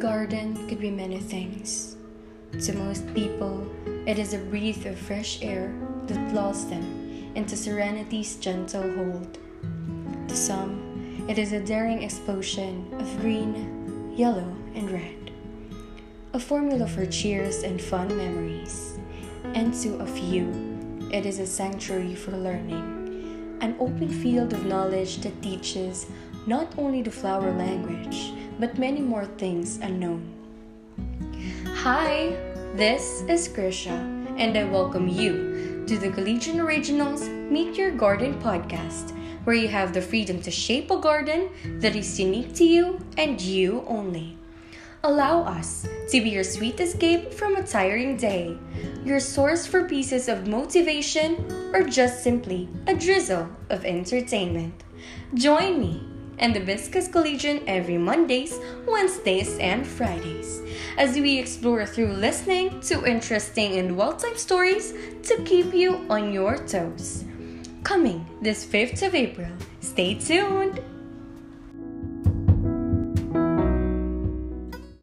garden could be many things. To most people, it is a breath of fresh air that lulls them into serenity's gentle hold. To some, it is a daring explosion of green, yellow, and red. A formula for cheers and fun memories. And to a few, it is a sanctuary for learning, an open field of knowledge that teaches not only the flower language, but many more things unknown. Hi, this is Krisha, and I welcome you to the Collegian Originals Meet Your Garden podcast, where you have the freedom to shape a garden that is unique to you and you only. Allow us to be your sweet escape from a tiring day, your source for pieces of motivation, or just simply a drizzle of entertainment. Join me and the Viscous Collegian every Mondays, Wednesdays, and Fridays as we explore through listening to interesting and well timed stories to keep you on your toes. Coming this 5th of April. Stay tuned!